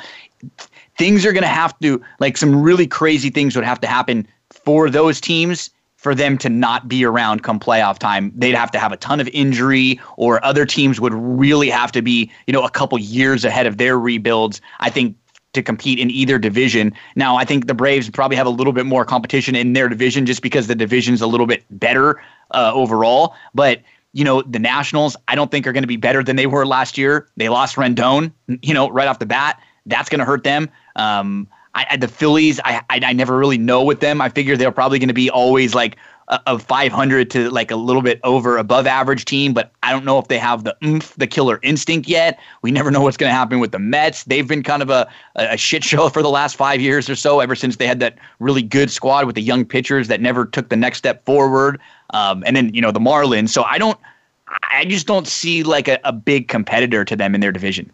Things are going to have to, like, some really crazy things would have to happen for those teams for them to not be around come playoff time. They'd have to have a ton of injury, or other teams would really have to be, you know, a couple years ahead of their rebuilds. I think to compete in either division. Now, I think the Braves probably have a little bit more competition in their division just because the division's a little bit better uh, overall. But you know, the Nationals, I don't think are going to be better than they were last year. They lost Rendon, you know, right off the bat. That's going to hurt them. Um, I, I, the Phillies, I, I I never really know with them. I figure they're probably going to be always like a, a 500 to like a little bit over above average team, but I don't know if they have the oomph, the killer instinct yet. We never know what's going to happen with the Mets. They've been kind of a, a shit show for the last five years or so, ever since they had that really good squad with the young pitchers that never took the next step forward. Um, and then, you know, the Marlins. So I don't, I just don't see like a, a big competitor to them in their division.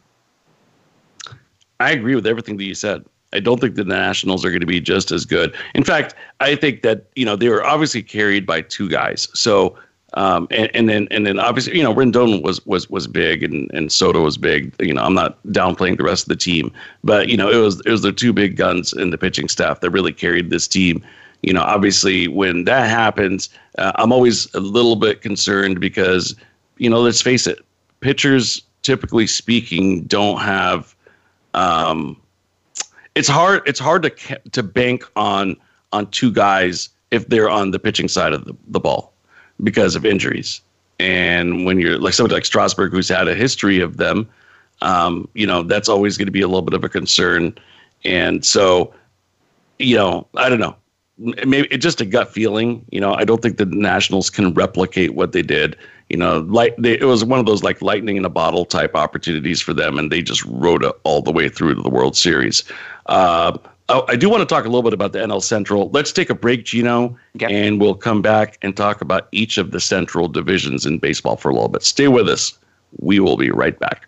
I agree with everything that you said. I don't think the Nationals are going to be just as good. In fact, I think that you know they were obviously carried by two guys. So um, and, and then and then obviously you know Rendon was was was big and and Soto was big. You know I'm not downplaying the rest of the team, but you know it was it was the two big guns in the pitching staff that really carried this team. you know, obviously when that happens, uh, I'm always a little bit concerned because, you know, let's face it, pitchers, typically speaking, don't have. Um, it's hard. It's hard to to bank on on two guys if they're on the pitching side of the, the ball because of injuries. And when you're like somebody like Strasburg, who's had a history of them, um, you know, that's always going to be a little bit of a concern. And so, you know, I don't know. Maybe it's just a gut feeling. You know, I don't think the Nationals can replicate what they did. You know, like they, it was one of those like lightning in a bottle type opportunities for them, and they just rode it all the way through to the World Series. Uh, Oh, I do want to talk a little bit about the NL Central. Let's take a break, Gino, yep. and we'll come back and talk about each of the Central divisions in baseball for a little bit. Stay with us. We will be right back.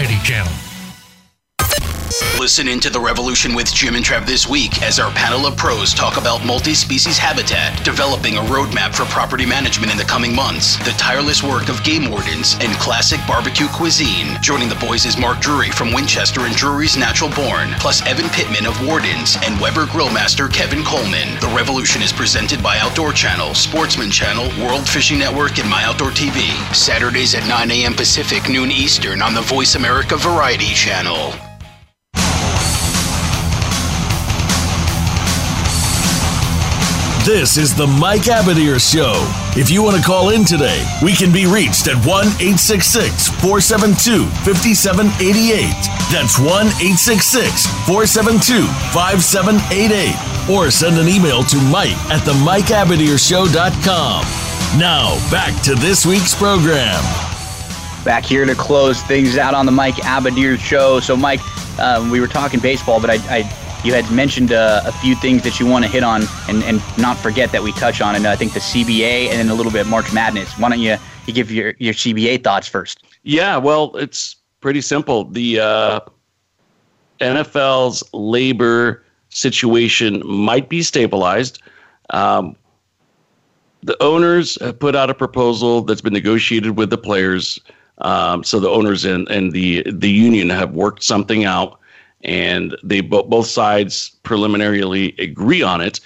Variety Channel. Listen into The Revolution with Jim and Trev this week as our panel of pros talk about multi species habitat, developing a roadmap for property management in the coming months, the tireless work of game wardens, and classic barbecue cuisine. Joining the boys is Mark Drury from Winchester and Drury's Natural Born, plus Evan Pittman of Wardens and Weber Grillmaster Kevin Coleman. The Revolution is presented by Outdoor Channel, Sportsman Channel, World Fishing Network, and My Outdoor TV. Saturdays at 9 a.m. Pacific, noon Eastern on the Voice America Variety Channel. This is the Mike Abadir Show. If you want to call in today, we can be reached at 1 866 472 5788. That's 1 866 472 5788. Or send an email to Mike at the Mike MikeAbadirShow.com. Now, back to this week's program. Back here to close things out on the Mike Abadir Show. So, Mike, um, we were talking baseball, but I, I you had mentioned uh, a few things that you want to hit on and, and not forget that we touch on. And I think the CBA and then a little bit of March Madness. Why don't you, you give your, your CBA thoughts first? Yeah, well, it's pretty simple. The uh, NFL's labor situation might be stabilized. Um, the owners have put out a proposal that's been negotiated with the players. Um, so the owners and, and the the union have worked something out and they both sides preliminarily agree on it.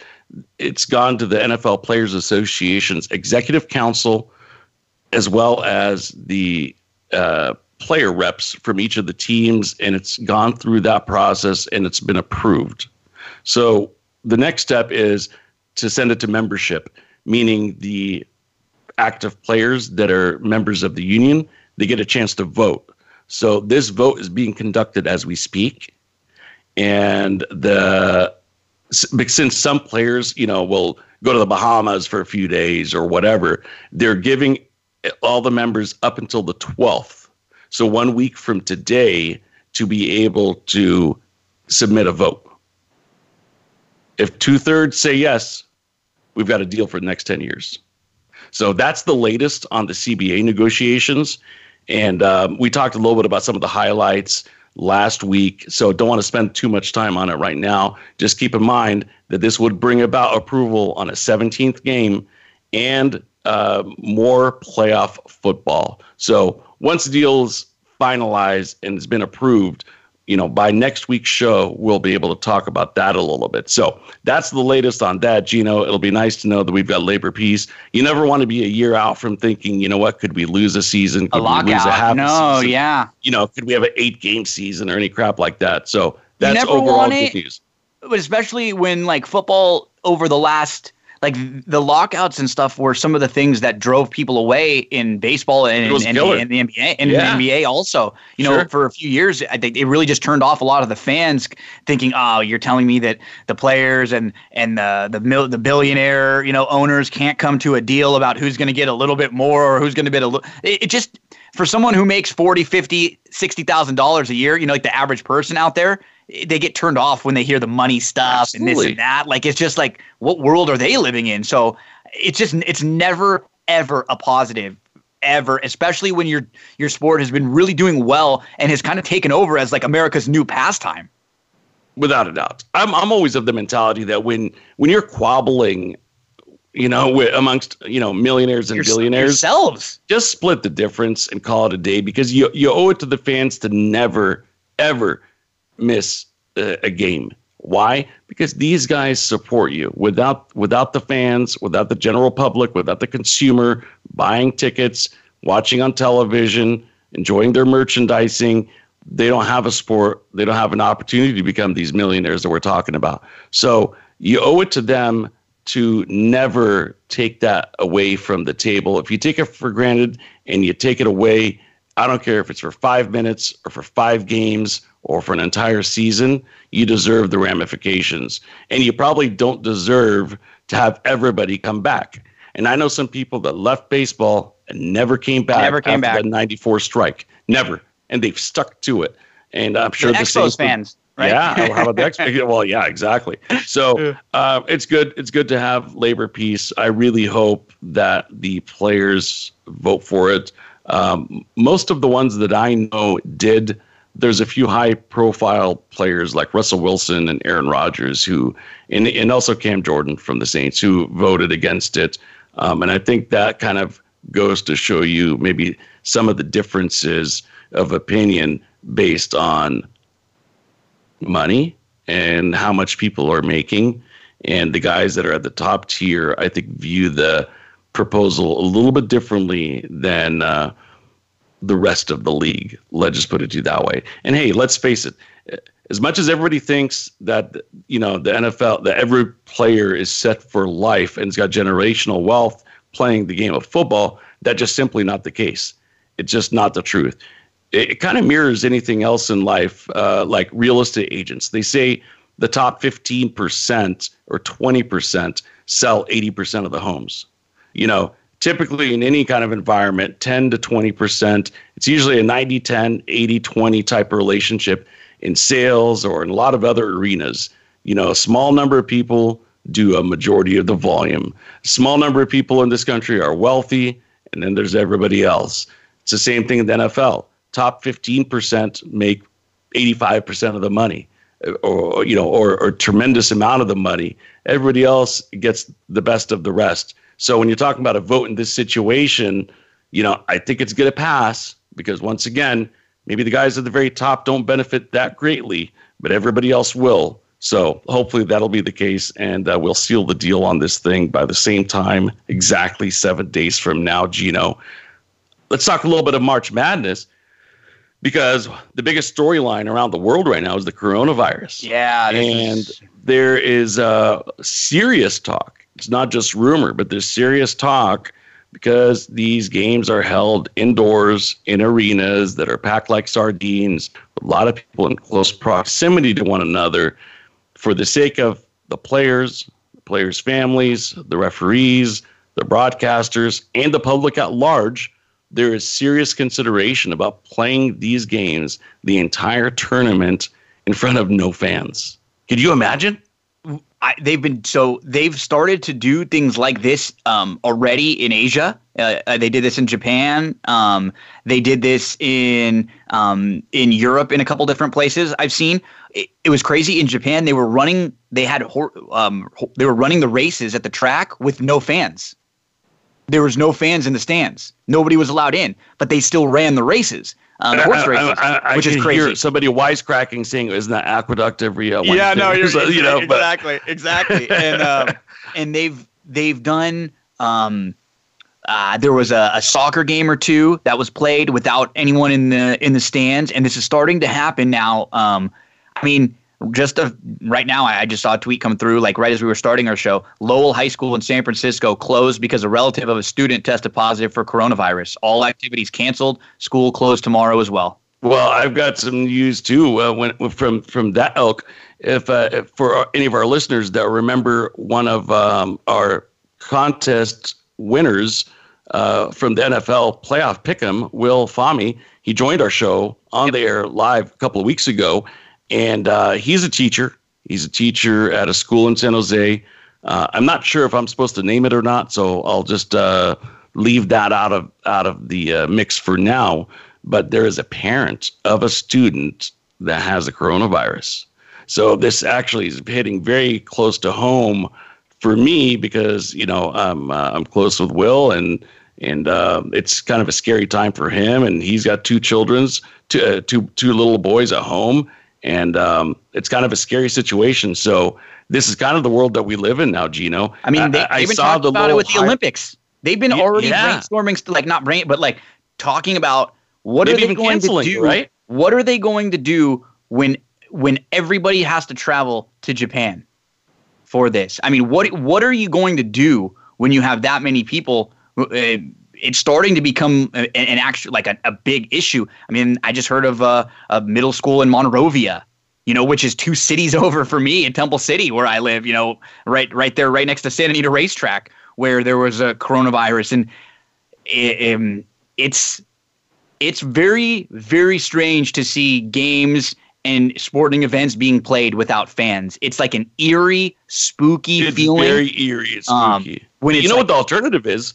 It's gone to the NFL Players Association's executive council, as well as the uh, player reps from each of the teams, and it's gone through that process and it's been approved. So the next step is to send it to membership, meaning the active players that are members of the union, they get a chance to vote. So this vote is being conducted as we speak and the since some players, you know, will go to the Bahamas for a few days or whatever, they're giving all the members up until the 12th. So one week from today to be able to submit a vote. If two thirds say yes, we've got a deal for the next 10 years. So that's the latest on the CBA negotiations. And um, we talked a little bit about some of the highlights last week. So don't want to spend too much time on it right now. Just keep in mind that this would bring about approval on a 17th game and uh, more playoff football. So once the deal is finalized and it's been approved, you know, by next week's show, we'll be able to talk about that a little bit. So that's the latest on that, Gino. It'll be nice to know that we've got labor peace. You never want to be a year out from thinking, you know what, could we lose a season? Could a lockout? We lose a half no, season? yeah. You know, could we have an eight game season or any crap like that? So that's overall good news. But especially when like football over the last like the lockouts and stuff were some of the things that drove people away in baseball and, and, and the NBA and yeah. the NBA also. You know, for a few years, I think it really just turned off a lot of the fans, thinking, "Oh, you're telling me that the players and and the the mil- the billionaire you know owners can't come to a deal about who's going to get a little bit more or who's going to get a little." It, it just for someone who makes 40 50 60000 dollars a year you know like the average person out there they get turned off when they hear the money stuff Absolutely. and this and that. Like it's just like what world are they living in? So it's just it's never ever a positive ever, especially when your your sport has been really doing well and has kind of taken over as like America's new pastime. Without a doubt, I'm I'm always of the mentality that when when you're quabbling, you know, with, amongst you know millionaires and Your, billionaires, yourselves, just split the difference and call it a day because you you owe it to the fans to never ever miss a, a game. Why? Because these guys support you. Without without the fans, without the general public, without the consumer buying tickets, watching on television, enjoying their merchandising, they don't have a sport. They don't have an opportunity to become these millionaires that we're talking about. So you owe it to them to never take that away from the table. If you take it for granted and you take it away, I don't care if it's for five minutes or for five games or for an entire season, you deserve the ramifications. And you probably don't deserve to have everybody come back. And I know some people that left baseball and never came back never came back. the 94 strike. Never. And they've stuck to it. And I'm sure the, the Expos fans. Right? Yeah, how about the Expos? *laughs* well, yeah, exactly. So uh, it's good. It's good to have labor peace. I really hope that the players vote for it. Um, most of the ones that I know did there's a few high profile players like Russell Wilson and Aaron Rodgers who, and, and also Cam Jordan from the Saints who voted against it. Um, and I think that kind of goes to show you maybe some of the differences of opinion based on money and how much people are making. And the guys that are at the top tier, I think, view the proposal a little bit differently than uh, the rest of the league. Let's just put it to you that way. And hey, let's face it. As much as everybody thinks that you know the NFL, that every player is set for life and has got generational wealth playing the game of football, that's just simply not the case. It's just not the truth. It, it kind of mirrors anything else in life, uh, like real estate agents. They say the top 15% or 20% sell 80% of the homes. You know, typically in any kind of environment 10 to 20% it's usually a 90 10 80 20 type of relationship in sales or in a lot of other arenas. You know a small number of people do a majority of the volume. A small number of people in this country are wealthy and then there's everybody else. It's the same thing in the nfl top 15% make 85% of the money uh, or you know or, or tremendous amount of the money. Everybody else gets the best of the rest so when you're talking about a vote in this situation, you know, I think it's going to pass because once again, maybe the guys at the very top don't benefit that greatly, but everybody else will. So hopefully that'll be the case, and uh, we'll seal the deal on this thing by the same time, exactly seven days from now, Gino. Let's talk a little bit of March Madness because the biggest storyline around the world right now is the coronavirus. Yeah, and is... there is uh, serious talk it's not just rumor, but there's serious talk because these games are held indoors in arenas that are packed like sardines, a lot of people in close proximity to one another for the sake of the players, the players' families, the referees, the broadcasters, and the public at large. There is serious consideration about playing these games the entire tournament in front of no fans. Could you imagine? I, they've been so they've started to do things like this um, already in Asia. Uh, uh, they did this in Japan. Um, they did this in um, in Europe in a couple different places. I've seen it, it was crazy in Japan. They were running. They had um, they were running the races at the track with no fans. There was no fans in the stands. Nobody was allowed in, but they still ran the races. Um, horse races, I, I, which is crazy. Hear somebody wisecracking saying, "Isn't that aqueduct every uh, Wednesday?" Yeah, no, *laughs* you're, So, you know, but exactly, exactly, and um, *laughs* and they've they've done. Um, uh, there was a, a soccer game or two that was played without anyone in the in the stands, and this is starting to happen now. Um, I mean, just a, right now, I, just saw a tweet come through, like right as we were starting our show. Lowell High School in San Francisco closed because a relative of a student tested positive for coronavirus. All activities canceled. School closed tomorrow as well. Well, I've got some news too. Uh, when from from that elk, if, uh, if for any of our listeners that remember one of um, our contest winners uh, from the NFL playoff pick'em, Will Fami, he joined our show on the air live a couple of weeks ago, and uh, he's a teacher. He's a teacher at a school in San Jose. Uh, I'm not sure if I'm supposed to name it or not, so I'll just uh, leave that out of out of the uh, mix for now. But there is a parent of a student that has the coronavirus, so this actually is hitting very close to home for me because you know I'm uh, I'm close with Will and and uh, it's kind of a scary time for him and he's got two children's two uh, two two little boys at home and um, it's kind of a scary situation. So this is kind of the world that we live in now, Gino. I mean, they, have been saw talking the about it with the Olympics. They've been already yeah. brainstorming, st- like not brain, but like talking about what Maybe are they going to do? right? What are they going to do when when everybody has to travel to Japan for this? I mean, what what are you going to do when you have that many people? Uh, it's starting to become an, an actual like a, a big issue. I mean, I just heard of uh, a middle school in Monrovia, you know, which is two cities *laughs* over for me in Temple City, where I live. You know, right right there, right next to Santa Anita Racetrack, where there was a coronavirus, and it, um, it's it's very very strange to see games and sporting events being played without fans. It's like an eerie, spooky It's feeling. very eerie. It's Um, spooky. when you know like- what the alternative is?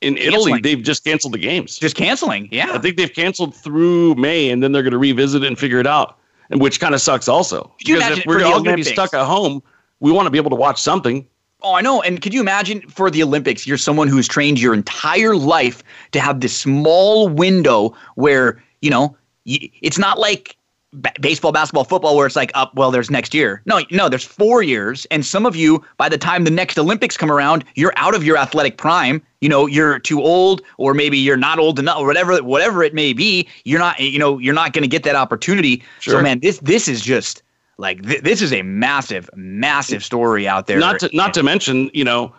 In Italy, Canceling. they've just canceled the games. Just canceling. Yeah. I think they've canceled through May, and then they're going to revisit it and figure it out, and which kind of sucks also. Could Because if we're all going to be stuck at home, we want to be able to watch something. Oh, I know. And could you imagine for the Olympics, you're someone who's trained your entire life to have this small window where, you know, it's not like ba- baseball, basketball, football, where it's like, up, well, there's next year. No, no, there's four years. And some of you, by the time the next Olympics come around, you're out of your athletic prime. You know, you're too old, or maybe you're not old enough, or whatever, whatever it may be. You're not, you know, you're not going to get that opportunity. So, man, this this is just like th- this is a massive, massive story out there. Not to not to mention, you know,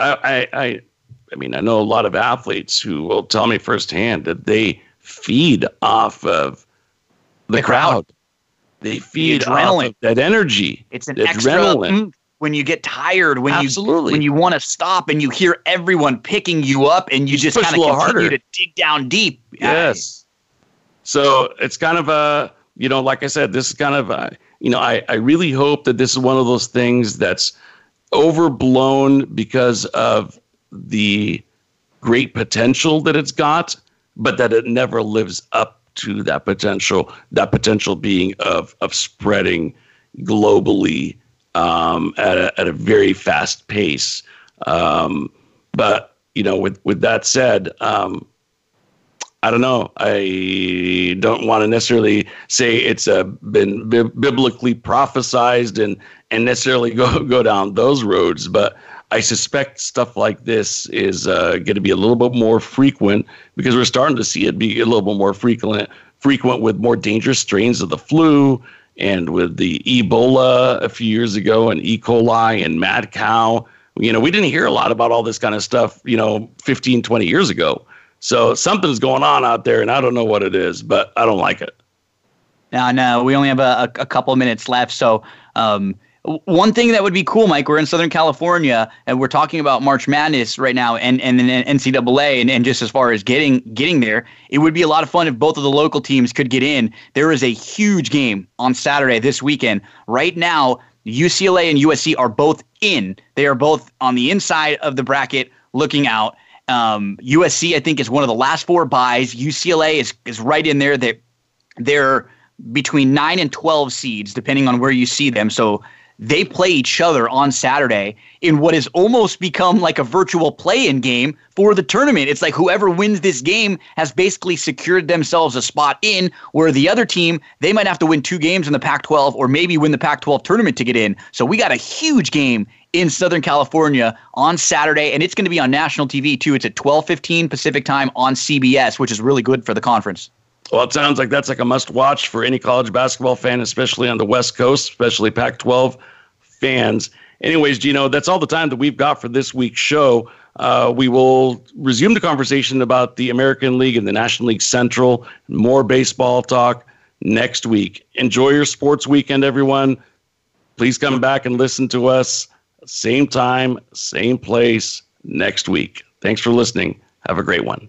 I, I I I mean, I know a lot of athletes who will tell me firsthand that they feed off of the, The crowd. crowd. They feed off adrenaline. of that energy. It's an the extra adrenaline. when you get tired, when Absolutely. you when you want to stop and you hear everyone picking you up and you just kind of continue harder. to dig down deep. Yes. So it's kind of a, you know, like I said, this is kind of, a, you know, I, I really hope that this is one of those things that's overblown because of the great potential that it's got, but that it never lives up to that potential, that potential being of, of spreading globally um, at, a, at a very fast pace. Um, but, you know, with, with that said, um, I don't know. I don't want to necessarily say it's uh, been bi- biblically prophesized and and necessarily go go down those roads, but I suspect stuff like this is uh, going to be a little bit more frequent because we're starting to see it be a little bit more frequent frequent with more dangerous strains of the flu and with the Ebola a few years ago and E. coli and mad cow. You know, we didn't hear a lot about all this kind of stuff, you know, 15, 20 years ago. So something's going on out there, and I don't know what it is, but I don't like it. No, no, we only have a, a, couple minutes left. So, um, one thing that would be cool, Mike, we're in Southern California and we're talking about March Madness right now and, and, and NCAA. And, and just as far as getting, getting there, it would be a lot of fun if both of the local teams could get in. There is a huge game on Saturday this weekend. Right now, UCLA and USC are both in. They are both on the inside of the bracket looking out. Um, USC, I think, is one of the last four buys. UCLA is, is right in there. They, they're between nine and 12 seeds, depending on where you see them. So they play each other on Saturday in what has almost become like a virtual play-in game for the tournament. It's like whoever wins this game has basically secured themselves a spot in where the other team, they might have to win two games in the Pac-12 or maybe win the Pac-12 tournament to get in. So we got a huge game in Southern California on Saturday and it's going to be on national TV too. It's at 12:15 Pacific time on CBS, which is really good for the conference. Well, it sounds like that's like a must watch for any college basketball fan, especially on the West Coast, especially Pac 12 fans. Anyways, Gino, that's all the time that we've got for this week's show. Uh, we will resume the conversation about the American League and the National League Central, more baseball talk next week. Enjoy your sports weekend, everyone. Please come back and listen to us same time, same place next week. Thanks for listening. Have a great one.